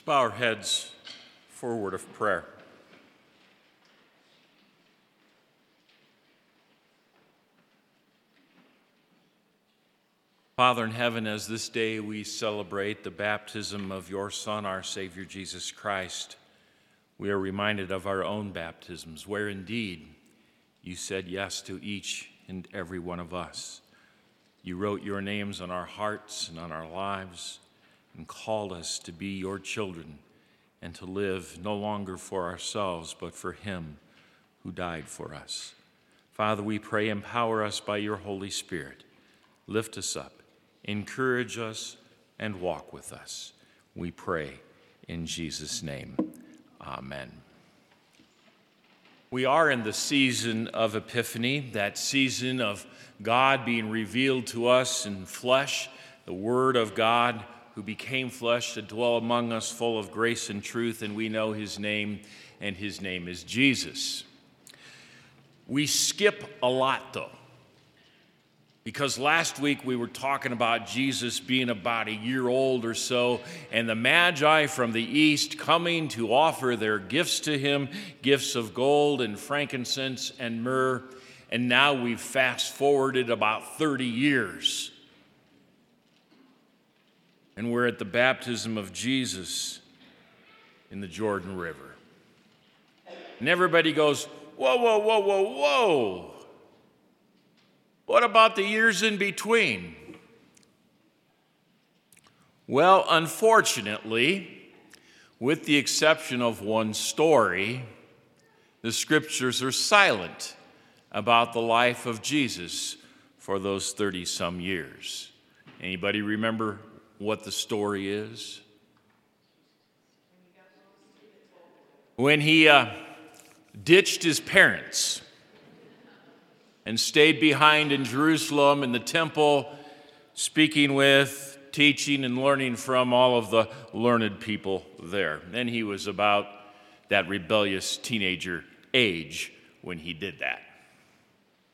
Let's bow our heads for a word of prayer. Father in heaven, as this day we celebrate the baptism of your Son, our Savior Jesus Christ, we are reminded of our own baptisms, where indeed you said yes to each and every one of us. You wrote your names on our hearts and on our lives and called us to be your children and to live no longer for ourselves, but for Him who died for us. Father, we pray, empower us by your Holy Spirit. Lift us up, encourage us, and walk with us. We pray in Jesus' name. Amen. We are in the season of Epiphany, that season of God being revealed to us in flesh, the Word of God who became flesh to dwell among us, full of grace and truth, and we know his name, and his name is Jesus. We skip a lot, though, because last week we were talking about Jesus being about a year old or so, and the Magi from the east coming to offer their gifts to him gifts of gold and frankincense and myrrh. And now we've fast forwarded about 30 years and we're at the baptism of Jesus in the Jordan River. And everybody goes, Whoa, whoa, whoa, whoa, whoa. What about the years in between? Well, unfortunately, with the exception of one story, the scriptures are silent about the life of Jesus for those 30 some years. Anybody remember what the story is? When he uh, ditched his parents and stayed behind in Jerusalem in the temple, speaking with, teaching, and learning from all of the learned people there. Then he was about that rebellious teenager age when he did that.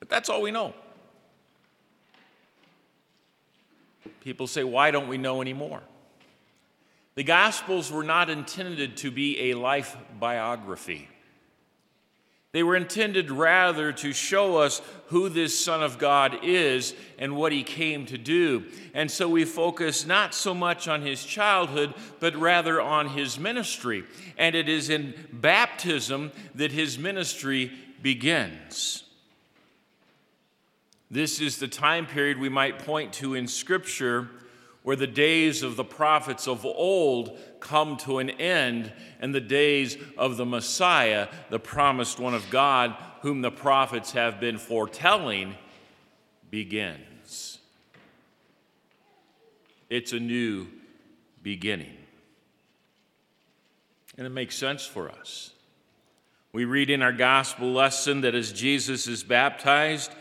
But that's all we know. People say, why don't we know anymore? The Gospels were not intended to be a life biography. They were intended rather to show us who this Son of God is and what he came to do. And so we focus not so much on his childhood, but rather on his ministry. And it is in baptism that his ministry begins. This is the time period we might point to in Scripture where the days of the prophets of old come to an end and the days of the Messiah, the promised one of God, whom the prophets have been foretelling, begins. It's a new beginning. And it makes sense for us. We read in our gospel lesson that as Jesus is baptized,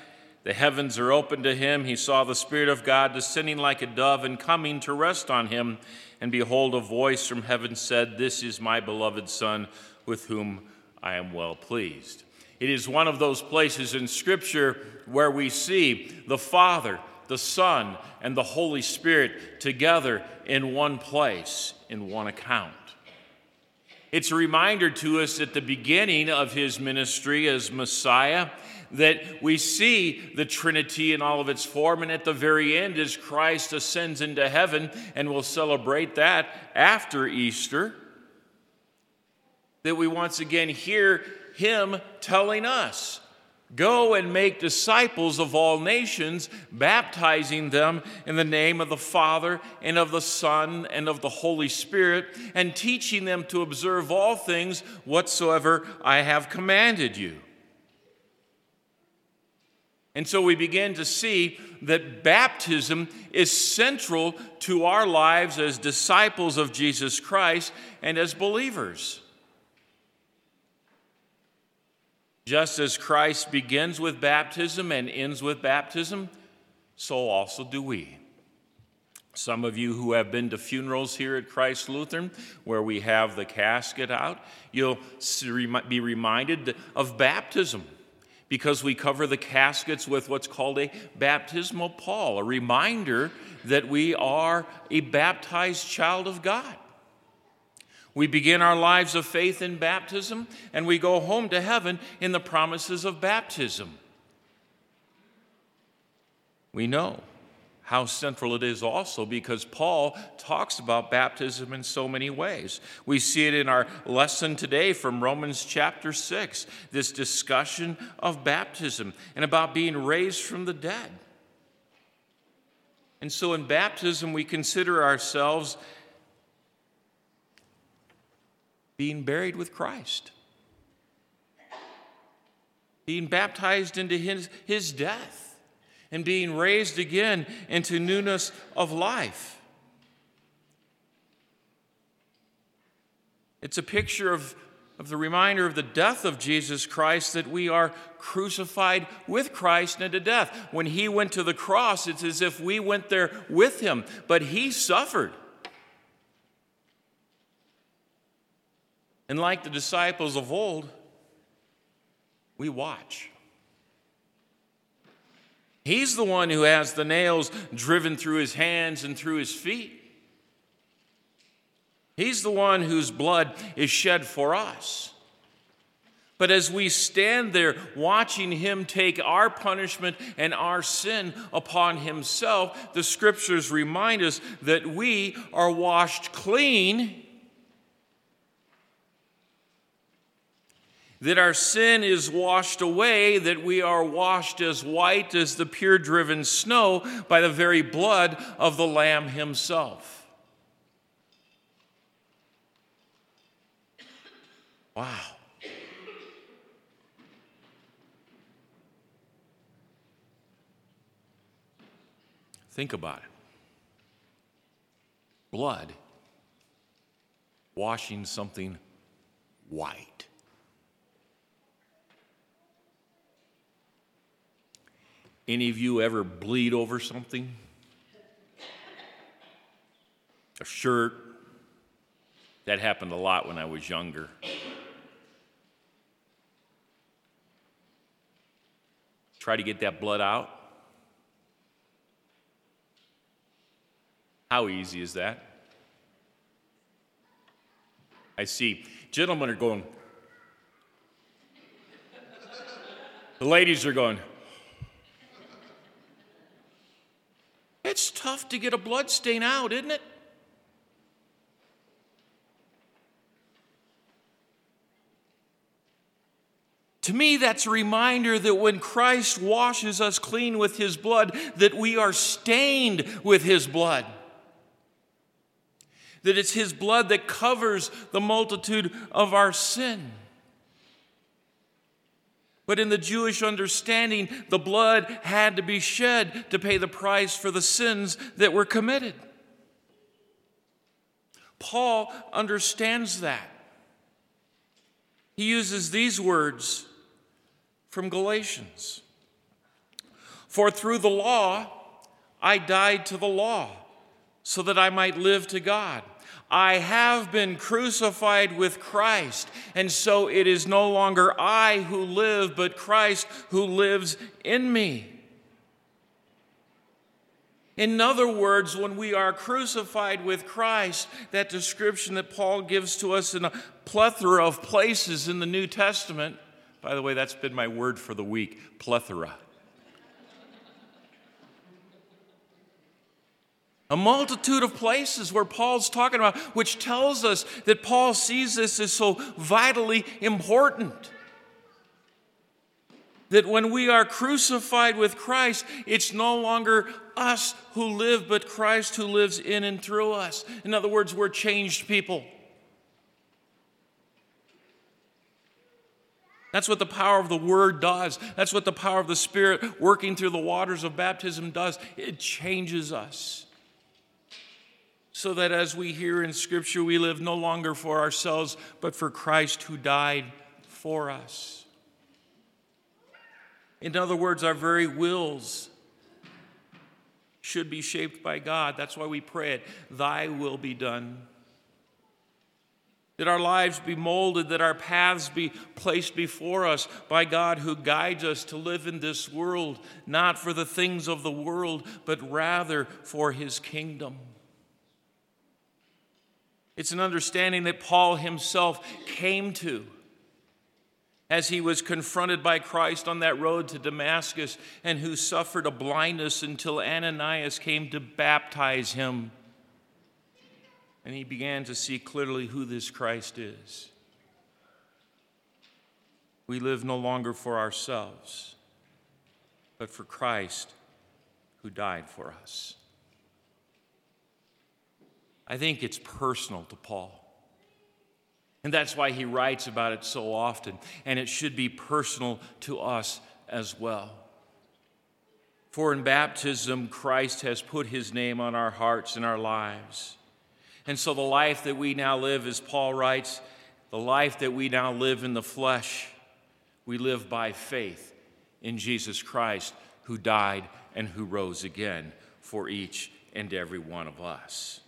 the heavens are open to him. He saw the Spirit of God descending like a dove and coming to rest on him. And behold, a voice from heaven said, This is my beloved Son, with whom I am well pleased. It is one of those places in Scripture where we see the Father, the Son, and the Holy Spirit together in one place, in one account. It's a reminder to us at the beginning of his ministry as Messiah that we see the Trinity in all of its form, and at the very end, as Christ ascends into heaven, and we'll celebrate that after Easter, that we once again hear Him telling us. Go and make disciples of all nations, baptizing them in the name of the Father and of the Son and of the Holy Spirit, and teaching them to observe all things whatsoever I have commanded you. And so we begin to see that baptism is central to our lives as disciples of Jesus Christ and as believers. Just as Christ begins with baptism and ends with baptism, so also do we. Some of you who have been to funerals here at Christ Lutheran, where we have the casket out, you'll be reminded of baptism because we cover the caskets with what's called a baptismal pall, a reminder that we are a baptized child of God. We begin our lives of faith in baptism, and we go home to heaven in the promises of baptism. We know how central it is also because Paul talks about baptism in so many ways. We see it in our lesson today from Romans chapter 6, this discussion of baptism and about being raised from the dead. And so in baptism, we consider ourselves being buried with Christ, being baptized into his, his death, and being raised again into newness of life. It's a picture of, of the reminder of the death of Jesus Christ that we are crucified with Christ into death. When he went to the cross, it's as if we went there with him, but he suffered. And like the disciples of old, we watch. He's the one who has the nails driven through his hands and through his feet. He's the one whose blood is shed for us. But as we stand there watching him take our punishment and our sin upon himself, the scriptures remind us that we are washed clean that our sin is washed away, that we are washed as white as the pure driven snow by the very blood of the Lamb Himself. Wow. Think about it. Blood washing something white. Any of you ever bleed over something? A shirt? That happened a lot when I was younger. Try to get that blood out. How easy is that? I see gentlemen are going, the ladies are going, It's to get a blood stain out, isn't it? To me, that's a reminder that when Christ washes us clean with his blood, that we are stained with his blood. That it's his blood that covers the multitude of our sin. But in the Jewish understanding, the blood had to be shed to pay the price for the sins that were committed. Paul understands that. He uses these words from Galatians For through the law I died to the law, so that I might live to God. I have been crucified with Christ, and so it is no longer I who live, but Christ who lives in me. In other words, when we are crucified with Christ, that description that Paul gives to us in a plethora of places in the New Testament, by the way, that's been my word for the week plethora. A multitude of places where Paul's talking about, which tells us that Paul sees this as so vitally important. That when we are crucified with Christ, it's no longer us who live, but Christ who lives in and through us. In other words, we're changed people. That's what the power of the Word does. That's what the power of the Spirit working through the waters of baptism does. It changes us so that as we hear in Scripture, we live no longer for ourselves, but for Christ who died for us. In other words, our very wills should be shaped by God. That's why we pray it Thy will be done. That our lives be molded, that our paths be placed before us by God who guides us to live in this world, not for the things of the world, but rather for His kingdom. It's an understanding that Paul himself came to as he was confronted by Christ on that road to Damascus and who suffered a blindness until Ananias came to baptize him. And he began to see clearly who this Christ is. We live no longer for ourselves, but for Christ who died for us. I think it's personal to Paul. And that's why he writes about it so often. And it should be personal to us as well. For in baptism, Christ has put his name on our hearts and our lives. And so the life that we now live, as Paul writes, the life that we now live in the flesh, we live by faith in Jesus Christ, who died and who rose again for each and every one of us.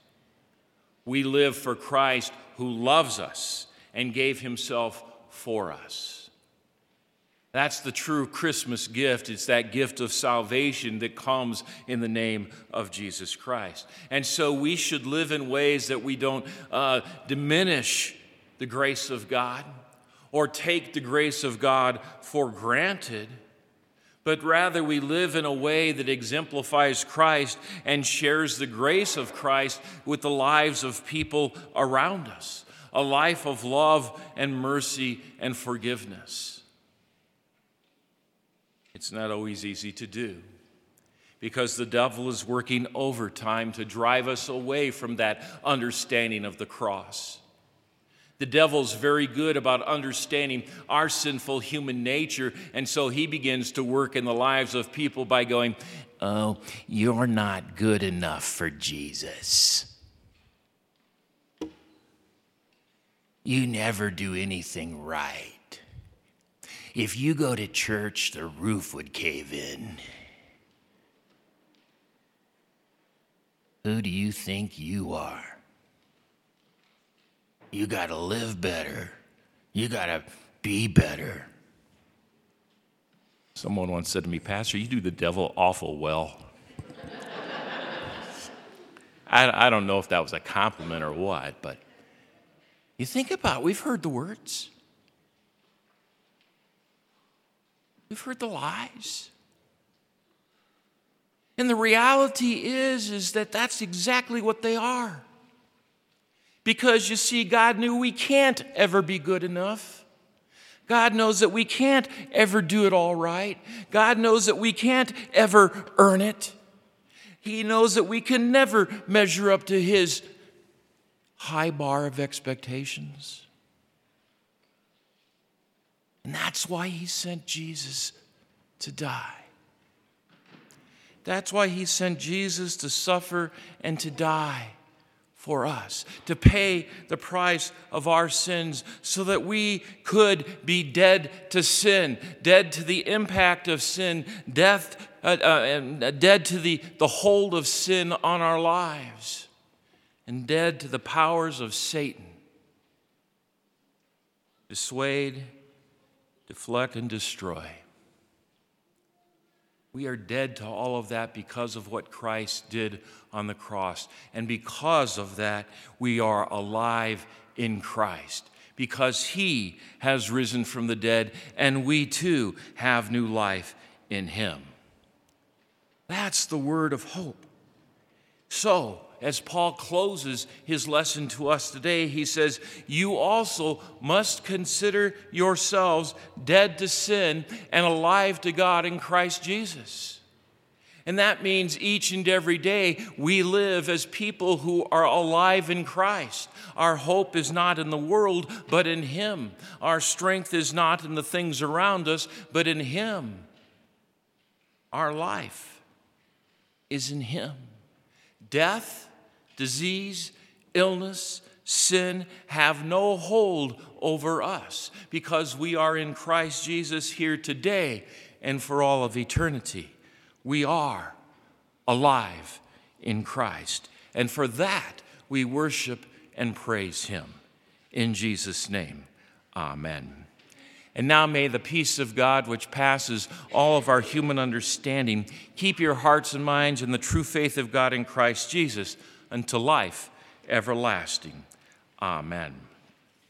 We live for Christ who loves us and gave himself for us. That's the true Christmas gift. It's that gift of salvation that comes in the name of Jesus Christ. And so we should live in ways that we don't uh, diminish the grace of God or take the grace of God for granted, but rather we live in a way that exemplifies Christ and shares the grace of Christ with the lives of people around us a life of love and mercy and forgiveness. It's not always easy to do because the devil is working overtime to drive us away from that understanding of the cross. The devil's very good about understanding our sinful human nature, and so he begins to work in the lives of people by going, Oh, you're not good enough for Jesus. you never do anything right. If you go to church, the roof would cave in. Who do you think you are? You got to live better. You got to be better. Someone once said to me, Pastor, you do the devil awful well. I, I don't know if that was a compliment or what, but you think about it, we've heard the words. We've heard the lies. And the reality is is that that's exactly what they are. Because you see God knew we can't ever be good enough. God knows that we can't ever do it all right. God knows that we can't ever earn it. He knows that we can never measure up to his high bar of expectations. And that's why he sent Jesus to die. That's why he sent Jesus to suffer and to die for us, to pay the price of our sins so that we could be dead to sin, dead to the impact of sin, death, uh, uh, uh, dead to the, the hold of sin on our lives and dead to the powers of Satan. Dissuade, deflect, and destroy. We are dead to all of that because of what Christ did on the cross. And because of that, we are alive in Christ. Because he has risen from the dead, and we too have new life in him. That's the word of hope. So, as Paul closes his lesson to us today, he says, You also must consider yourselves dead to sin and alive to God in Christ Jesus. And that means each and every day we live as people who are alive in Christ. Our hope is not in the world, but in Him. Our strength is not in the things around us, but in Him. Our life is in Him. Death disease, illness, sin have no hold over us because we are in Christ Jesus here today and for all of eternity. We are alive in Christ. And for that, we worship and praise Him. In Jesus' name, Amen. And now may the peace of God, which passes all of our human understanding, keep your hearts and minds in the true faith of God in Christ Jesus unto life everlasting. Amen.